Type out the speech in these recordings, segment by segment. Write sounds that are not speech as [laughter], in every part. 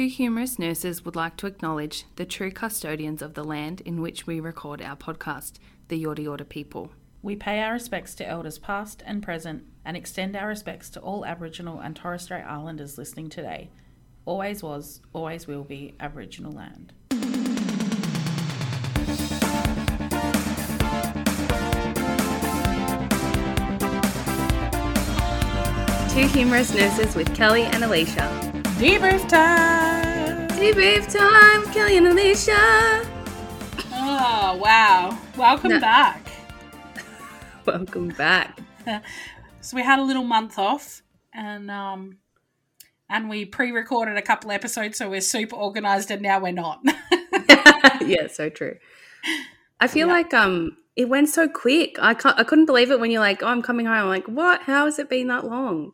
Two humorous nurses would like to acknowledge the true custodians of the land in which we record our podcast, the Yorta Yorta people. We pay our respects to elders past and present and extend our respects to all Aboriginal and Torres Strait Islanders listening today. Always was, always will be Aboriginal land. Two humorous nurses with Kelly and Alicia. Debrief time! Debrief time, Kelly and Alicia. Oh, wow. Welcome No. back. [laughs] Welcome back. [laughs] So we had a little month off and um and we pre-recorded a couple episodes so we're super organized and now we're not. [laughs] yeah, so true. I feel Yeah. like um it went so quick. I can't, I couldn't believe it when you're like, "Oh, I'm coming home." I'm like, "What? How has it been that long?"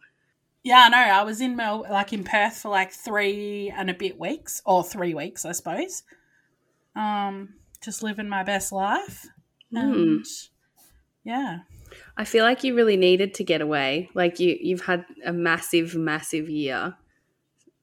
Yeah, I know. I was in Mel like in Perth for like 3 and a bit weeks or 3 weeks, I suppose. Um just living my best life. Hmm. And yeah. I feel like you really needed to get away. Like you you've had a massive massive year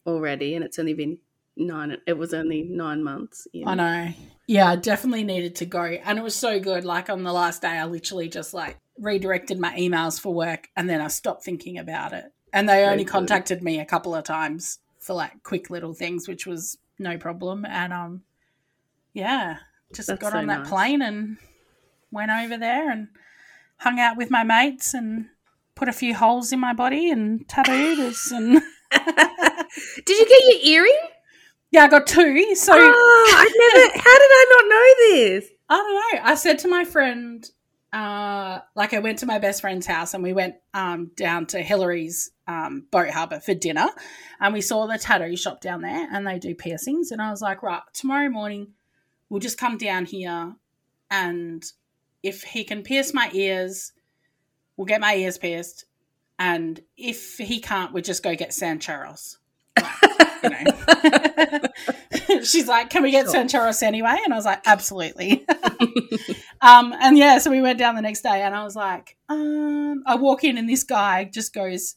already and it's only been 9 it was only 9 months. in. I know. Yeah, I definitely needed to go. And it was so good. Like on the last day, I literally just like redirected my emails for work and then I stopped thinking about it. And they only good. contacted me a couple of times for like quick little things, which was no problem. And um yeah, just That's got so on that nice. plane and went over there and hung out with my mates and put a few holes in my body and tattooed us and [laughs] Did you get your earring? yeah, I got two. So Oh, I've never How did I not know this? I don't know. I said to my friend, uh, like I went to my best friend's house and we went um, down to Hillary's um, boat harbour for dinner, and we saw the tattoo shop down there, and they do piercings. And I was like, right, tomorrow morning we'll just come down here, and if he can pierce my ears, we'll get my ears pierced, and if he can't, we'll just go get Sancheros. [laughs] you know. [laughs] [laughs] She's like, "Can we get Sure. Anyway?" And I was like, "Absolutely." [laughs] [laughs] um, and yeah, so we went down the next day, and I was like, um, I walk in, and this guy just goes,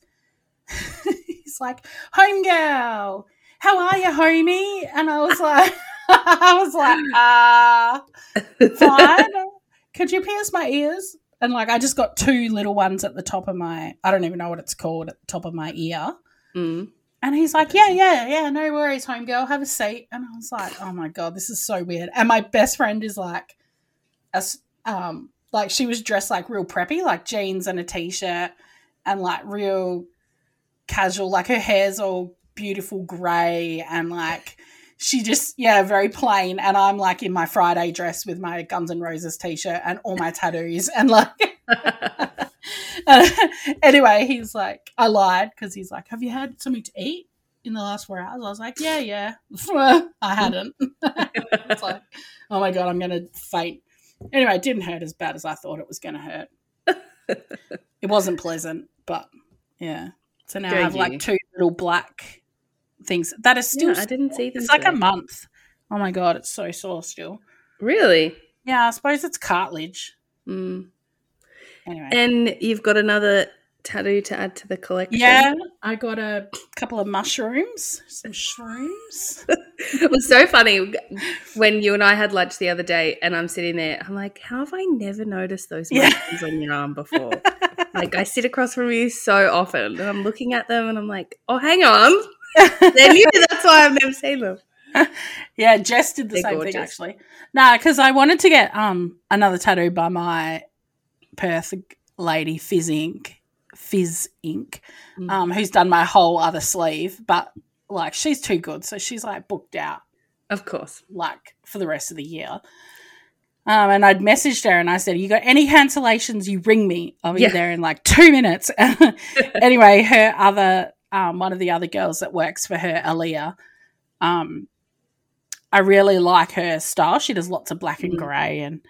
he's like, "Home girl, how are you, homie?" And I was like, I was like, uh, fine. Could you pierce my ears? And like, I just got two little ones at the top of my, I don't even know what it's called, at the top of my ear. Mm. And he's like, yeah, yeah, yeah, no worries, home girl, have a seat. And I was like, oh my god, this is so weird. And my best friend is like, as um, like she was dressed like real preppy, like jeans and a t-shirt, and like real casual. Like her hair's all beautiful grey, and like she just yeah, very plain. And I'm like in my Friday dress with my Guns N' Roses t-shirt and all my tattoos, and like. [laughs] [laughs] [laughs] anyway, he's like, I lied because he's like, Have you had something to eat in the last four hours? I was like, Yeah, yeah. [laughs] I hadn't. [laughs] it's like, Oh my God, I'm going to faint. Anyway, it didn't hurt as bad as I thought it was going to hurt. it wasn't pleasant, but yeah. So now Go I have you. like two little black things that are still, Yeah, I didn't see them. it's like a month. Oh my God, it's so sore still. Really? Yeah, I suppose it's cartilage. Mm. Anyway. And you've got another tattoo to add to the collection. Yeah, [laughs] I got a couple of mushrooms, some shrooms. it was so funny when you and I had lunch the other day, and I'm sitting there. I'm like, how have I never noticed those Yeah. mushrooms on your arm before? [laughs] like, I sit across from you so often, and I'm looking at them, and I'm like, oh, hang on, [laughs] they're new. That's why I've never seen them. yeah, Jess did the They're same gorgeous. thing actually. No, because I wanted to get um another tattoo by my Perth lady Fizz Inc. Fizz Inc. Mm. Um, who's done my whole other sleeve, but like she's too good, so she's like booked out Of course. like for the rest of the year. Um, and I'd messaged her and I said, "You got any cancellations? You ring me. I'll be Yeah. there in like two minutes." [laughs] [laughs] anyway, her other um, one of the other girls that works for her, Aaliyah, um, I really like her style. She does lots of black and Mm. grey and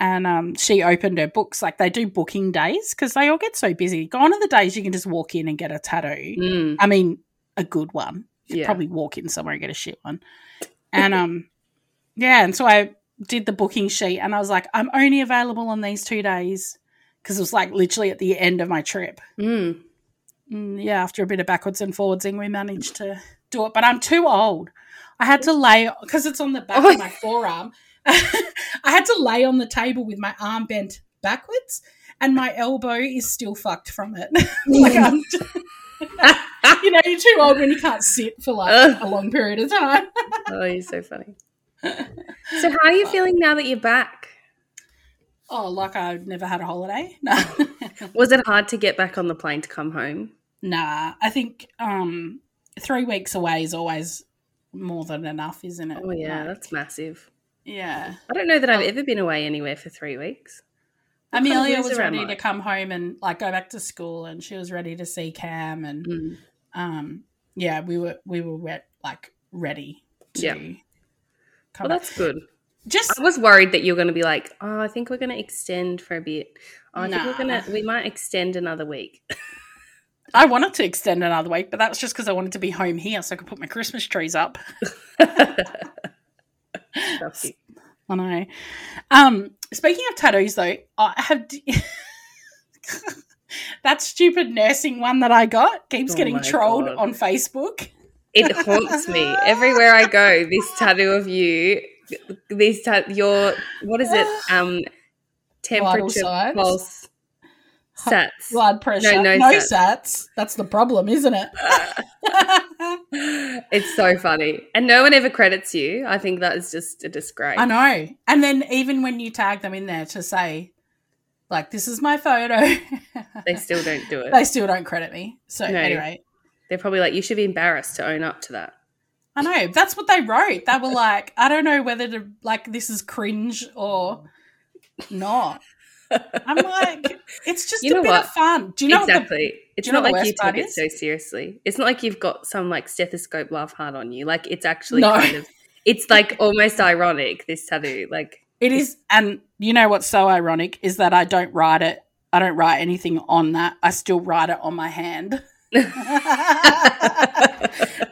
and um, she opened her books like they do booking days because they all get so busy. Gone are the days you can just walk in and get a tattoo. Mm, I mean, a good one. You could Yeah. probably walk in somewhere and get a shit one. And um, [laughs] yeah, and so I did the booking sheet, and I was like, I'm only available on these two days because it was like literally at the end of my trip. mm. Mm, yeah, after a bit of backwards and forwardsing, we managed to do it, but I'm too old. I had to lay because it's on the back of my [laughs] forearm. [laughs] I had to lay on the table with my arm bent backwards, and my elbow is still fucked from it. [laughs] like I'm, [laughs] you know, you're too old when you can't sit for like a long period of time. oh, you're so funny. So, how are you feeling now that you're back? Oh, like I've never had a holiday. No. Was it hard to get back on the plane to come home? nah, I think um, three weeks away is always more than enough, isn't it? Oh, yeah, Like, that's massive. Yeah. I don't know that I've ever been away anywhere for three weeks. What Amelia was ready to come home and like go back to school, and she was ready to see Cam, and Mm. um, yeah, we were we were re- like ready to Yeah. come. Well, back. that's good. Just I was worried that you're going to be like, oh, I think we're going to extend for a bit. Oh, I think we're going to, we might extend another week. [laughs] I wanted to extend another week, but that was just because I wanted to be home here so I could put my Christmas trees up. [laughs] I know. Um, speaking of tattoos, though, I have [laughs] that stupid nursing one that I got keeps Oh getting trolled God. on Facebook. It haunts me everywhere I go. This [laughs] tattoo of you, this ta- your what is it? [gasps] Um, temperature pulse sats. Blood pressure, no no, sats. sats. That's the problem, isn't it? Uh, it's so funny, and no one ever credits you. I think that is just a disgrace. I know. And then even when you tag them in there to say, like, this is my photo, They still don't do [laughs] it. they still don't credit me. So No. anyway, They're probably like, you should be embarrassed to own up to that. I know that's what they wrote. They were like, I don't know whether to like this is cringe or not. I'm like, it's [laughs] just You a know bit what? of fun. Do you know what the- exactly. it's not like you take it so seriously. It's not like you've got some like stethoscope laugh hard on you. Like it's actually No. kind of. It's like almost ironic. This tattoo, like it is? And you know what's so ironic is that I don't write it. I don't write anything on that. I still write it on my hand. [laughs] [laughs]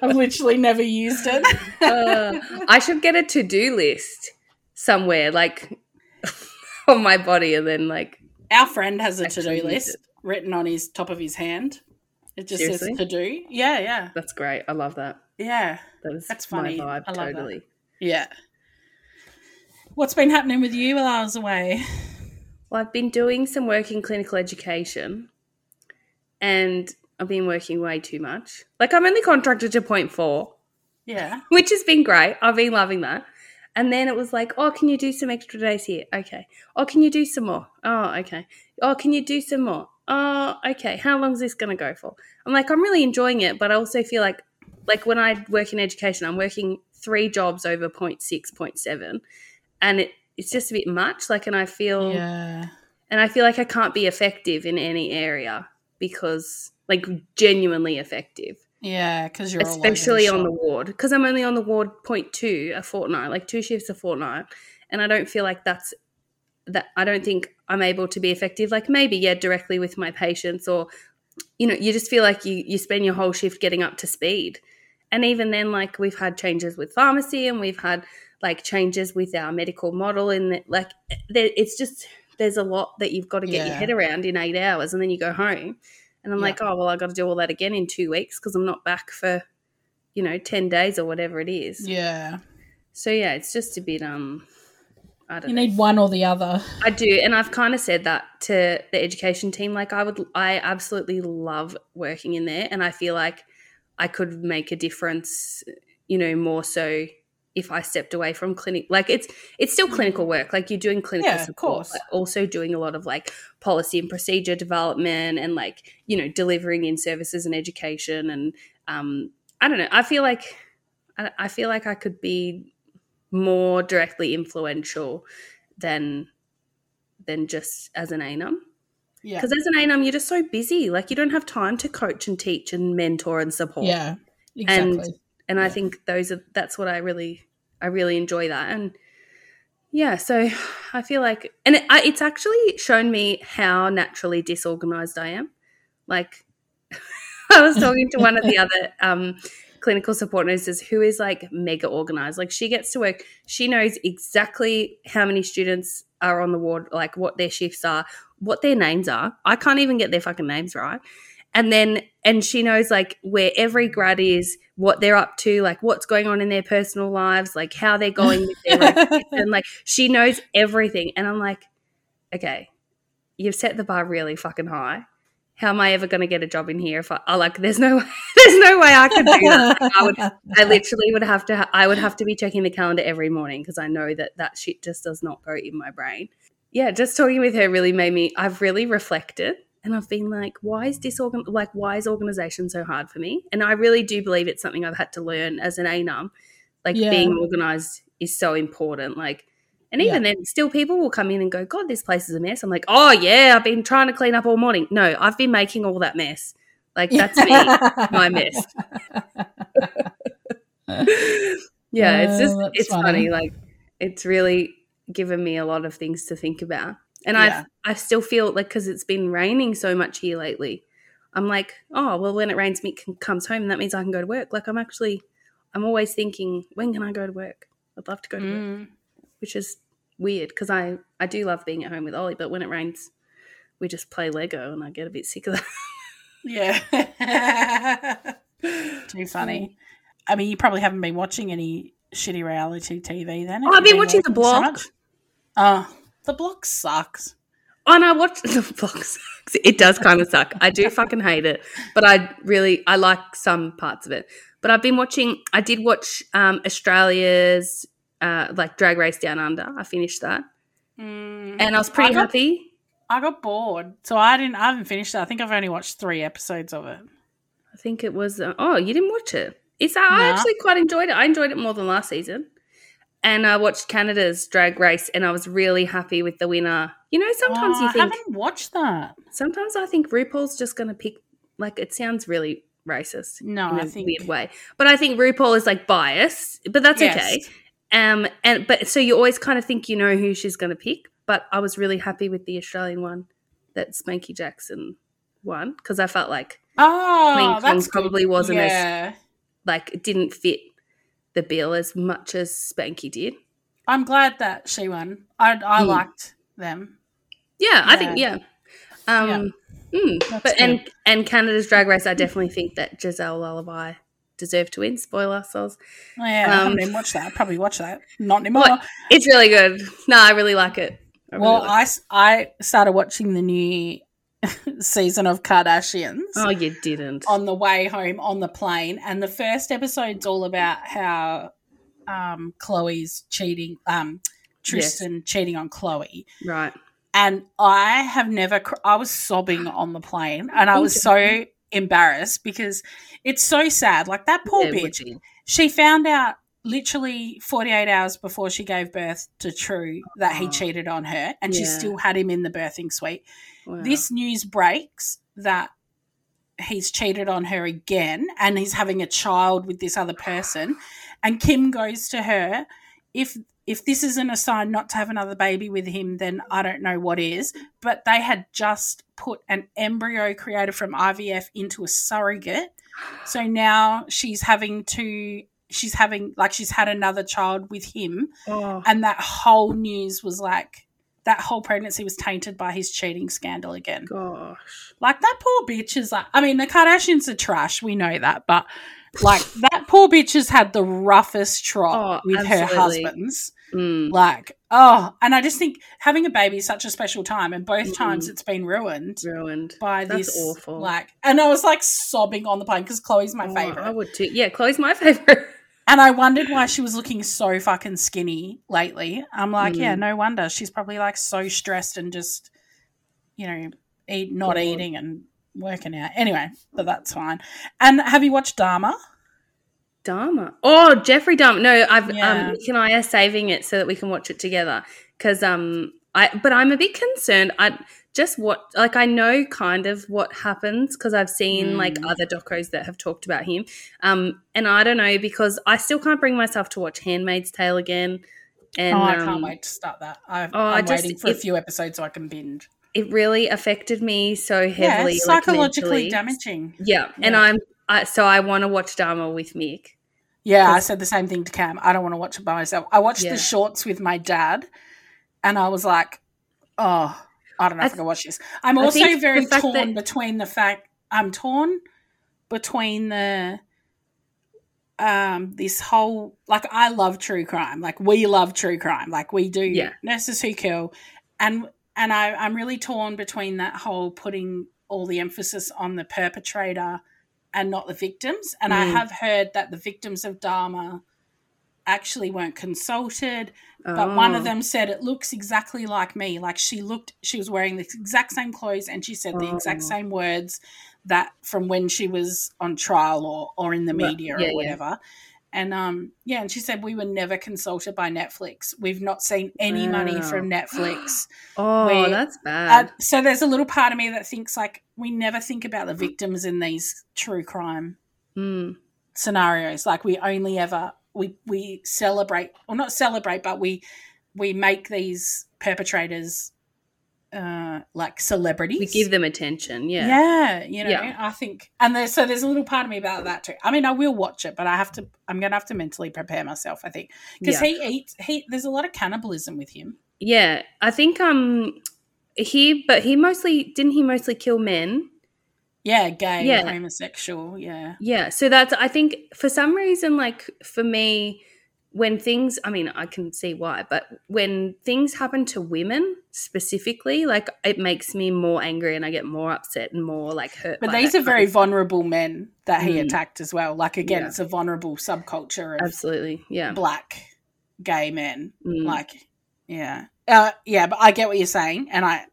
I've literally never used it. uh, I should get a to do list somewhere, like [laughs] on my body, and then like Our friend has a to do list written on his top of his hand. It just Seriously? says to do. Yeah, yeah, that's great. I love that. yeah, That is That's my funny. vibe. I love that. totally. yeah. What's been happening with you while I was away? Well, I've been doing some work in clinical education and I've been working way too much. Like, I'm only contracted to point four, Yeah. [laughs] which has been great. I've been loving that. And then it was like, oh, can you do some extra days here? Okay. Oh, can you do some more? Oh, okay. Oh, can you do some more? Oh, okay. How long is this going to go for? I'm like, I'm really enjoying it, but I also feel like, like when I work in education, I'm working three jobs over 0.6, 0.7, and it, it's just a bit much. Like, and I feel, Yeah. and I feel like I can't be effective in any area because, like, genuinely effective Yeah, because you're especially all on the ward because i'm only on the ward point two a fortnight like two shifts a fortnight and i don't feel like that's that i don't think i'm able to be effective like maybe yeah directly with my patients or you know you just feel like you you spend your whole shift getting up to speed. And even then like we've had changes with pharmacy and we've had like changes with our medical model and like eh, there, it's just there's a lot that you've got to get your head around in eight hours and then you go home and i'm Yeah. like oh well i got to do all that again in two weeks because i'm not back for you know 10 days or whatever it is Yeah. so yeah it's just a bit um i don't You know need one or the other. I do, and I've kind of said that to the education team. Like, I would, I absolutely love working in there, and I feel like I could make a difference. You know, more so if I stepped away from clinic. Like, it's it's still clinical work. Like, you're doing clinical Yeah, of support, course. but also doing a lot of like policy and procedure development, and like you know, delivering in services and education. And um, I don't know. I feel like I, I feel like I could be more directly influential than than just as an ANUM. Yeah. Because as an ANUM, you're just so busy. Like you don't have time to coach and teach and mentor and support. Yeah. Exactly. And I Yeah. think those are that's what I really I really enjoy that. And yeah, so [sighs] I feel like and it, I, it's actually shown me how naturally disorganized I am. Like [laughs] I was talking to one of the [laughs] other um, clinical support nurses who is like mega organized. Like she gets to work, she knows exactly how many students are on the ward, like what their shifts are, what their names are. I can't even get their fucking names right. And then and she knows like where every grad is, what they're up to, like what's going on in their personal lives, like how they're going with their [laughs] reputation. Like she knows everything, and I'm like, okay, you've set the bar really fucking high. How am I ever going to get a job in here? If I, I like, there's no, [laughs] there's no way I could do that. I would, I literally would have to, ha- I would have to be checking the calendar every morning because I know that that shit just does not go in my brain. Yeah, just talking with her really made me. I've really reflected and I've been like, why is disorgan like why is organization so hard for me? And I really do believe it's something I've had to learn as an ANUM. Like Yeah. being organized is so important. Like and even then still people will come in and go, God, this place is a mess. I'm like, Oh yeah, I've been trying to clean up all morning. No, I've been making all that mess. Like that's me, my mess. [laughs] Yeah, it's Oh, just uh, that's it's funny. funny. Like it's really given me a lot of things to think about. And Yeah. I I still feel like because it's been raining so much here lately, I'm like, oh well, when it rains, Mick comes home, and that means I can go to work. Like I'm actually, I'm always thinking, when can I go to work? I'd love to go to work, Mm. which is weird because I I do love being at home with Ollie, but when it rains, we just play Lego, and I get a bit sick of that. Yeah. [laughs] Too funny. I mean, you probably haven't been watching any shitty reality TV then. Oh, I've been watching The Block. Oh, The Block sucks. Oh, and I watched [laughs] the sucks. It does kind of suck. I do fucking hate it, but I really I like some parts of it. But I've been watching. I did watch um, Australia's uh, like Drag Race Down Under. I finished that, Mm. and I was pretty I got- happy. I got bored, so I didn't. I haven't finished it. I think I've only watched three episodes of it. I think it was. Uh, oh, you didn't watch it? It's. Uh, I actually quite enjoyed it. I enjoyed it more than last season. And I watched Canada's Drag Race, and I was really happy with the winner. You know, sometimes Oh, you think I haven't watched that. sometimes I think RuPaul's just going to pick. Like it sounds really racist No, in I think weird way, but I think RuPaul is like biased, but that's Yes. okay. Um, and but so you always kind of think you know who she's going to pick. But I was really happy with the Australian one that Spankie Jackson won because I felt like Oh, Queen Kong probably wasn't as- like it didn't fit the bill as much as Spankie did. I'm glad that she won. I I Mm. liked them. Yeah, I think yeah. Um, mm, That's but and and Canada's Drag Race, I definitely think that Giselle Lullaby deserved to win. Spoiler, souls. Oh, yeah, I Um, haven't even watched that. I'd probably watch that. Not anymore. It's really good. No, I really like it. I really Well, like I, s- I started watching the new [laughs] season of Kardashians oh, you didn't. on the way home on the plane, and the first episode's all about how um, Khloé's cheating, um, Tristan cheating on Khloé, right. and I have never. Cr- I was sobbing on the plane, and I was so embarrassed because it's so sad. Like that poor Yeah, bitch. She found out literally 48 hours before she gave birth to True that he Oh. cheated on her, and she still had him in the birthing suite. Wow. This news breaks that he's cheated on her again and he's having a child with this other person. And Kim goes to her, if if this isn't a sign not to have another baby with him, then I don't know what is. But they had just put an embryo created from IVF into a surrogate. So now she's having to she's having like she's had another child with him oh, and that whole news was like that whole pregnancy was tainted by his cheating scandal again. gosh. Like that poor bitch is like I mean the Kardashians are trash, we know that, but like that poor bitch has had the roughest trot Oh, with her husbands. Mm. Like, oh, and I just think having a baby is such a special time and both Mm. times it's been ruined Ruined. by That's this awful. like and I was like sobbing on the plane because Khloé's my Oh, favorite. I would too. Yeah, Khloé's my [laughs] favorite. And I wondered why she was looking so fucking skinny lately. I'm like, Mm. yeah, no wonder. She's probably like so stressed and just, you know, eat not eating and working out. Anyway, but that's fine. And have you watched Dahmer? Dahmer. Oh, Jeffrey Dahmer. No, I've Yeah. um Mick and I are saving it so that we can watch it together. Because um I but I'm a bit concerned. I just what like I know kind of what happens because I've seen like Mm. other docos that have talked about him. Um and I don't know because I still can't bring myself to watch Handmaid's Tale again. And oh, I um, can't wait to start that. I, oh, I I'm just- waiting for a few episodes so I can binge. It really affected me so heavily. like, psychologically mentally. damaging. Yeah, and I'm I, so I want to watch Dahmer with Mick. Yeah, I said the same thing to Cam. I don't want to watch it by myself. I watched Yeah. the shorts with my dad, and I was like, oh, I don't know I if I can watch this. I'm I also very torn that- between the fact I'm torn between the um this whole like I love true crime. Like we love true crime. Like we do Yeah. nurses who kill. And and I, I'm really torn between that whole putting all the emphasis on the perpetrator and not the victims. And I Mm. have heard that the victims of Dahmer actually weren't consulted but one of Oh. them said it looks exactly like me like she looked she was wearing the exact same clothes and she said the exact Oh. same words that from when she was on trial or or in the media Yeah, or yeah. whatever and um yeah and she said we were never consulted by netflix we've not seen any money from netflix [gasps] Oh, we- that's uh, bad. so there's a little part of me that thinks like we never think about the victims in these true crime Mm. scenarios. Like we only ever we we celebrate or not celebrate, but we we make these perpetrators uh like celebrities. We give them attention. Yeah. yeah, you know, Yeah. I think, and there's so there's a little part of me about that too. I mean, I will watch it, but I have to. I'm gonna have to mentally prepare myself. I think because Yeah. he eats. He there's a lot of cannibalism with him. Yeah, I think um he but he mostly didn't he mostly kill men? Yeah, gay, Yeah. homosexual. Yeah, Yeah. So that's I think for some reason like for me when things I mean I can see why, but when things happen to women specifically, like it makes me more angry and I get more upset and more like hurt. but these are very vulnerable men that he Mm. attacked as well. Like again, Yeah. it's a vulnerable subculture of absolutely. Yeah. black gay men. Mm. Like, yeah, uh, yeah. But I get what you're saying, and I,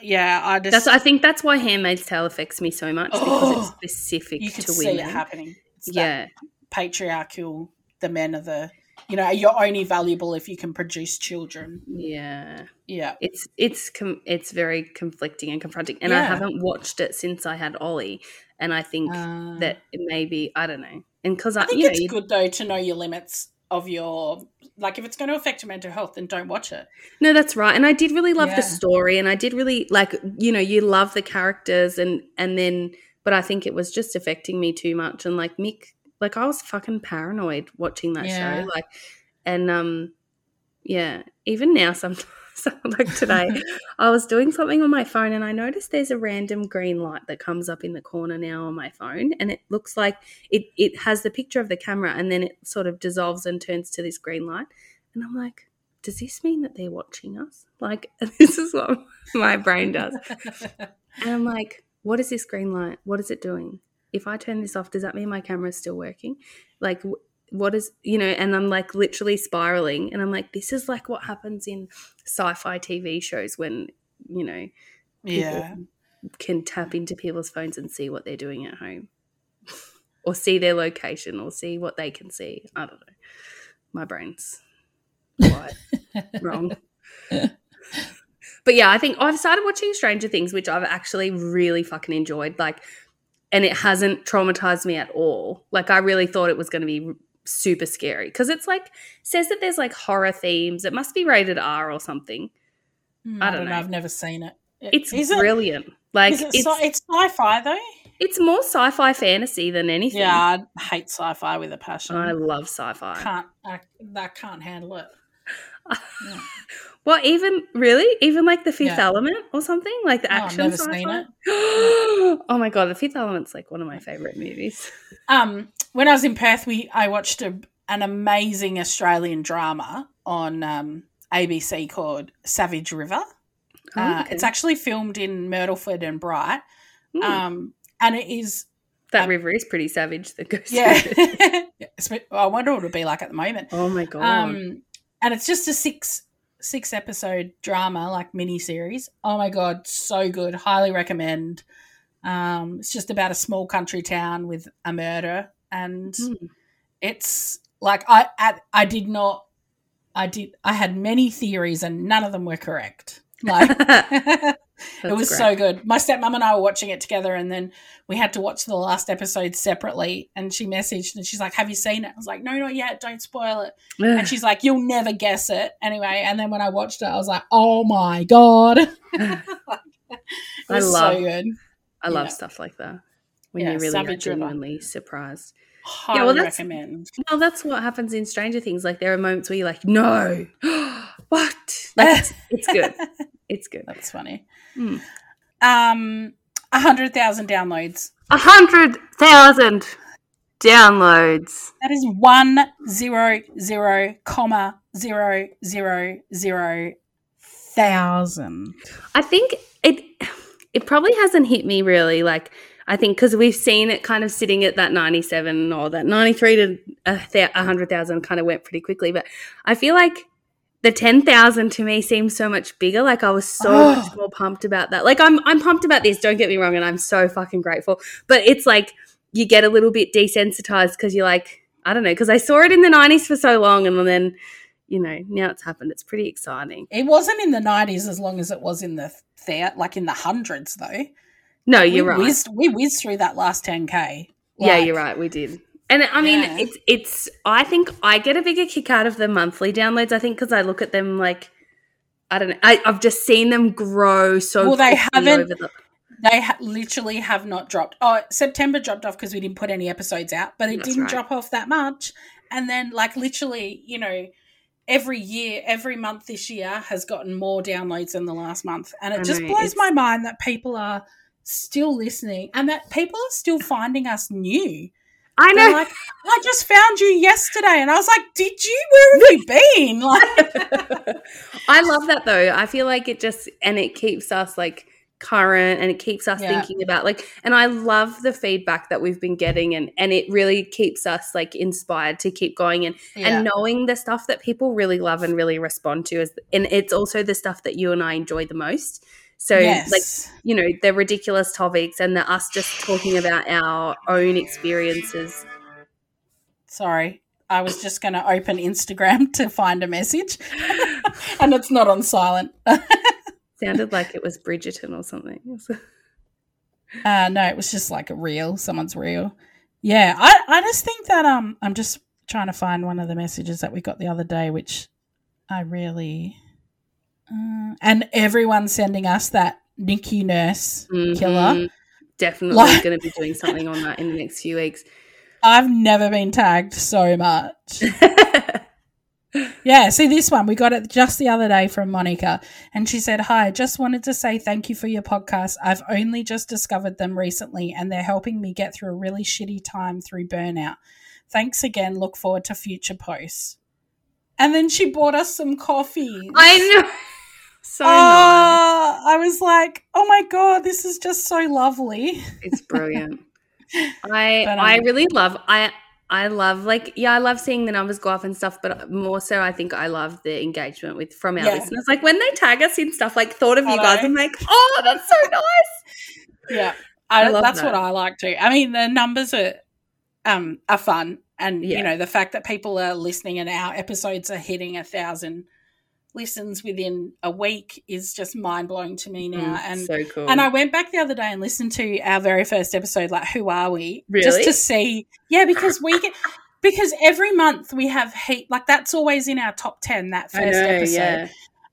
yeah, I just That's I think that's why Handmaid's Tale affects me so much because it's Oh, specific you can to see women. it happening. It's Yeah. patriarchal. The men are the, you know, you're only valuable if you can produce children. Yeah. Yeah, it's it's com- it's very conflicting and confronting and i haven't watched it since i had ollie and i think Uh, that it may be i don't know and because i, I think you know it's you- good though to know your limits of your like if it's going to affect your mental health, then don't watch it. no that's right and i did really love Yeah. the story and i did really like you know you love the characters and and then but i think it was just affecting me too much and like mick like i was fucking paranoid watching that Yeah. show like and um yeah even now sometimes [laughs] like today I was doing something on my phone and I noticed there's a random green light that comes up in the corner now on my phone and it looks like it it has the picture of the camera and then it sort of dissolves and turns to this green light. And I'm like does this mean that they're watching us? Like [laughs] this is what my brain does. And I'm like what is this green light? What is it doing? If I turn this off does that mean my camera is still working? Like what is you know and I'm like literally spiraling and I'm like this is like what happens in sci-fi TV shows when you know yeah, can tap into people's phones and see what they're doing at home. [laughs] Or see their location or see what they can see. I don't know. My brain's wired. [laughs] Wrong. But yeah i think i've started watching stranger things which i've actually really fucking enjoyed like and it hasn't traumatized me at all. Like i really thought it was going to be super scary because it's like says that there's like horror themes it must be rated r or something Mm, I don't know. I've never seen it. it's Is it- brilliant like is it it's sci- it's sci-fi though. It's more sci-fi fantasy than anything. Yeah, I hate sci-fi with a passion. I love sci-fi. can't I, I can't handle it. Yeah. [laughs] Well, even really, even like the Fifth Yeah. Element or something like the Oh, I've action never sci-fi. seen it. [gasps] oh my god, the Fifth Element's like one of my favorite movies. Um, when I was in Perth, we I watched a, an amazing Australian drama on um, ABC called Savage River. Uh, Oh, okay. It's actually filmed in Myrtleford and Bright, Hmm, um, and it is that um, river is pretty savage. The ghost. yeah. [laughs] I wonder what it would be like at the moment. oh my god. Um, and it's just a six six episode drama, like mini series. Oh my god, so good! Highly recommend. Um, it's just about a small country town with a murder, and Hmm. it's like I at, I did not. I did. I had many theories, and none of them were correct. [laughs] Like [laughs] it was great. so good. My stepmom and I were watching it together, and then we had to watch the last episode separately. And she messaged, and she's like, "Have you seen it?" I was like, "No, not yet. Don't spoil it." and she's like, "You'll never guess it." Anyway, and then when I watched it, I was like, "Oh my god!" [laughs] it I love- so good. I love yeah. stuff like that when Yeah, you're really are Savage River. genuinely surprised. Highly well, that's- recommend. Well, that's what happens in Stranger Things. Like there are moments where you're like, no, [gasps] what? Like, [laughs] it's, it's good. It's good. That's funny. Hmm. Um, A hundred thousand downloads. A hundred thousand downloads. That is one zero zero comma zero zero zero thousand. I think it it probably hasn't hit me really like I think because we've seen it kind of sitting at that 97 or that 93 to a, th- 100,000 kind of went pretty quickly. But I feel like the 10,000 to me seems so much bigger. Like I was so oh. [sighs] much more pumped about that. Like I'm, I'm pumped about this. Don't get me wrong. And I'm so fucking grateful. But it's like you get a little bit desensitized because you're like, I don't know, because I saw it in the 90s for so long. And then, you know, now it's happened. It's pretty exciting. It wasn't in the 90s as long as it was in the, the like in the hundreds though. No, you're we right. Whizzed, we whizzed through that last 10k. Like, yeah, you're right. We did. And I mean, yeah. it's it's. I think I get a bigger kick out of the monthly downloads. I think because I look at them like I don't know. I, have just seen them grow so. Well, they haven't. The- they ha- literally have not dropped. Oh, September dropped off because we didn't put any episodes out, but it That's didn't right. drop off that much. And then, like, literally, you know, every year, every month this year has gotten more downloads than the last month, and it I just know, blows my mind that people are still listening and that people are still finding us new. I know. They're like, I just found you yesterday, and I was like, "Did you? Where have you been?" [laughs] Like, I love that though. I feel like it just and it keeps us like current and it keeps us yeah. thinking about like and I love the feedback that we've been getting and and it really keeps us like inspired to keep going and yeah. and knowing the stuff that people really love and really respond to is and it's also the stuff that you and I enjoy the most. So, yes. like, you know, the ridiculous topics and the us just talking about our own experiences. Sorry, I was just going to open Instagram [laughs] to find a message, [laughs] and it's not on silent. [laughs] Sounded like it was Bridgerton or something. uh, no, it was just like a reel. Someone's reel. Yeah, I, I just think that um, I'm just trying to find one of the messages that we got the other day, which I really uh, and everyone sending us that NICU nurse mm-hmm. killer. Definitely like, going to be doing something on that in the next few weeks. [laughs] I've never been tagged so much. [laughs] yeah, see this one. We got it just the other day from Monica. And she said, Hi, just wanted to say thank you for your podcast. I've only just discovered them recently and they're helping me get through a really shitty time through burnout. Thanks again. Look forward to future posts. And then she bought us some coffee. I know. So uh, nice. I was like, oh my god, this is just so lovely. It's brilliant. [laughs] I but, um, I really love I I love like yeah I love seeing the numbers go up and stuff, but more so I think I love the engagement with from our yeah. listeners. Like when they tag us in stuff, like thought of you guys, I'm like, oh, that's so [laughs] nice. Yeah, I, I love that's that. what I like too. I mean, the numbers are um are fun, and yeah. you know the fact that people are listening and our episodes are hitting a thousand listens within a week is just mind blowing to me now. Mm, and so cool. And I went back the other day and listened to our very first episode, like Who Are We? Really? Just to see. Yeah, because we get [laughs] because every month we have heat like that's always in our top ten, that first know, episode. Yeah.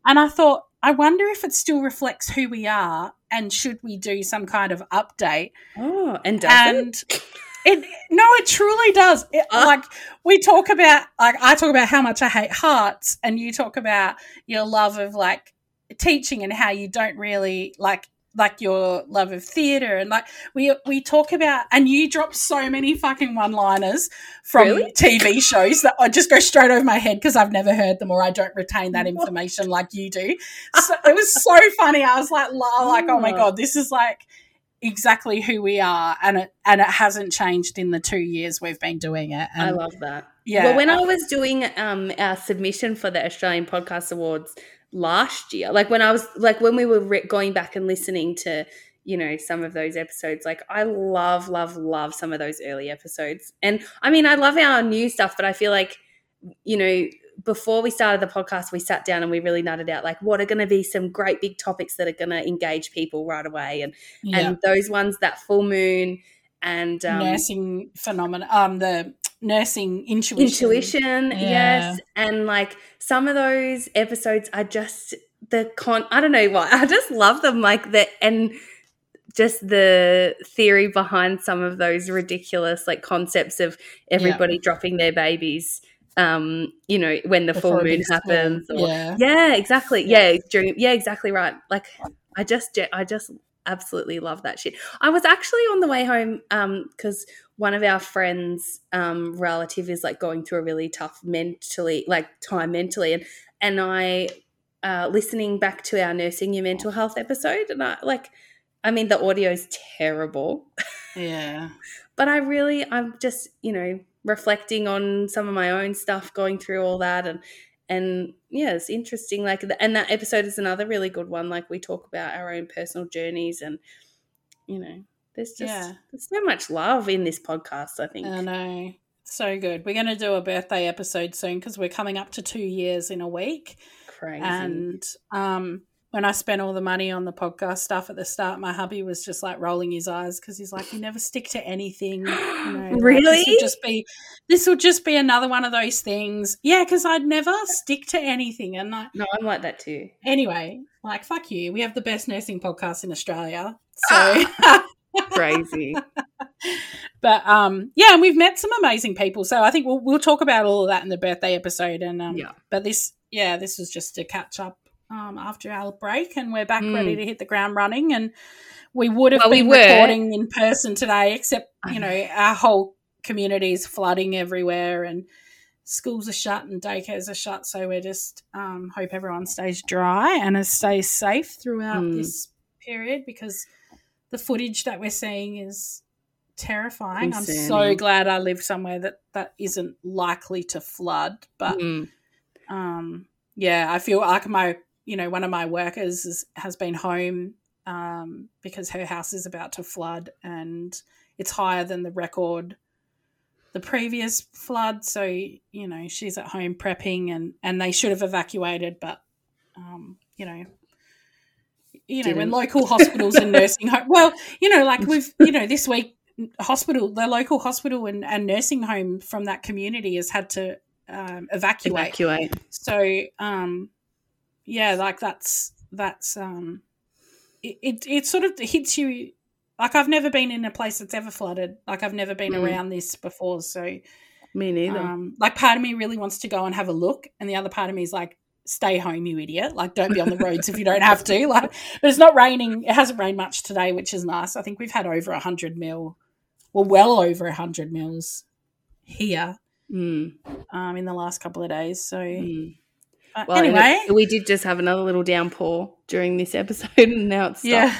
And I thought, I wonder if it still reflects who we are and should we do some kind of update? Oh, and does and it? It no, it truly does. It, uh, like we talk about, like I talk about how much I hate hearts, and you talk about your love of like teaching and how you don't really like like your love of theater and like we we talk about and you drop so many fucking one liners from really? TV shows that I just go straight over my head because I've never heard them or I don't retain that information what? like you do. So it was so funny. I was like, like, oh my god, this is like exactly who we are and it and it hasn't changed in the two years we've been doing it and i love that. Yeah. Well when i was doing um our submission for the australian podcast awards last year like when i was like when we were re- going back and listening to you know some of those episodes like i love love love some of those early episodes. And i mean i love our new stuff but i feel like you know before we started the podcast, we sat down and we really nutted out like what are going to be some great big topics that are going to engage people right away, and yeah. and those ones that full moon and um, nursing phenomena, um, the nursing intuition, intuition, yeah. yes, and like some of those episodes are just the con. I don't know why [laughs] I just love them, like the and just the theory behind some of those ridiculous like concepts of everybody yeah. dropping their babies um, you know, when the full moon happens. Or, yeah. yeah, exactly. Yeah. yeah, during yeah, exactly right. Like I just I just absolutely love that shit. I was actually on the way home because one of our friends' um, relative is like going through a really tough mentally, like time mentally, and and I uh, listening back to our nursing your mental health episode, and I like, I mean, the audio is terrible. Yeah. [laughs] but I really, I'm just, you know, reflecting on some of my own stuff, going through all that, and and yeah, it's interesting. Like, and that episode is another really good one. Like, we talk about our own personal journeys, and you know, there's just Yeah. there's so much love in this podcast. I think. I know. So good. We're going to do a birthday episode soon because we're coming up to two years in a week. Crazy. And um, when I spent all the money on the podcast stuff at the start, my hubby was just like rolling his eyes because he's like, "You never stick to anything." You [gasps] know, like, Really? this will just be this will just be another one of those things. Yeah, because I'd never stick to anything. And like, no, I'm like that too. anyway, like fuck you. We have the best nursing podcast in Australia. So. [laughs] Crazy. [laughs] but um yeah and we've met some amazing people so i think we'll, we'll talk about all of that in the birthday episode and um Yeah. but this yeah this was just to catch up um after our break and we're back Mm. ready to hit the ground running and we would have Well, been were. recording in person today except you know our whole community is flooding everywhere and schools are shut and daycares are shut so we're just um hope everyone stays dry and stays safe throughout Mm. this period because the footage that we're seeing is terrifying. I'm so glad I live somewhere that that isn't likely to flood. But Mm. um, yeah, I feel like my you know one of my workers is, has been home um, because her house is about to flood and it's higher than the record the previous flood. So you know she's at home prepping and and they should have evacuated, but um, you know. You know, when Didn't. local hospitals and nursing home, [laughs] well, you know, like we've, you know, this week hospital, the local hospital and, and nursing home from that community has had to um, evacuate. Evacuate. So, um, yeah, like that's that's um, it, it it sort of hits you. Like I've never been in a place that's ever flooded. Like I've never been Mm. around this before. So, Me neither. um, like part of me really wants to go and have a look, and the other part of me is like, stay home, you idiot. Like don't be on the roads if you don't have to. [laughs] Like, but it's not raining. It hasn't rained much today, which is nice. I think we've had over a hundred mil, well, well over a hundred mils here Mm, um, in the last couple of days. So mm. But Well, anyway, it- we did just have another little downpour during this episode, [laughs] and now it's stopped. yeah.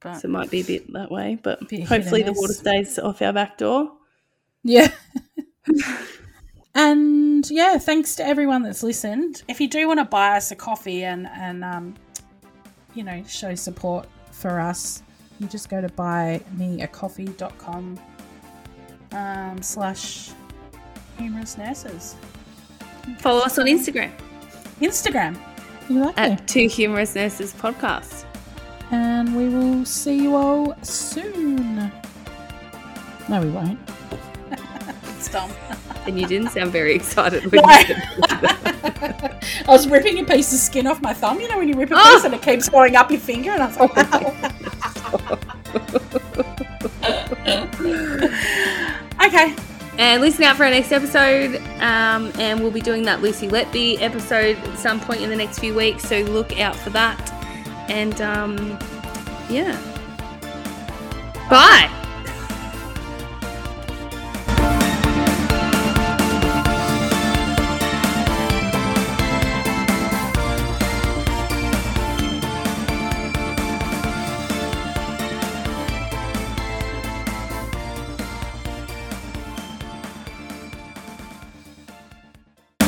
But So it might be a bit that way, but hopefully the water stays off our back door. Yeah. and yeah, thanks to everyone that's listened. If you do want to buy us a coffee and and um, you know show support for us, you just go to buymeacoffee.com um, slash humorous nurses. Follow us on Instagram Instagram. Exactly. at Two Humorous Nurses Podcast. and we will see you all soon. No, we won't. [laughs] it's dumb. And you didn't sound very excited when No. you said [laughs] I was ripping a piece of skin off my thumb. You know when you rip a Oh! piece and it keeps going up your finger, and I was like, oh, "Ow." [laughs] okay. And listen out for our next episode. Um, and we'll be doing that Lucy Letby episode at some point in the next few weeks. So look out for that. And um, yeah. Bye.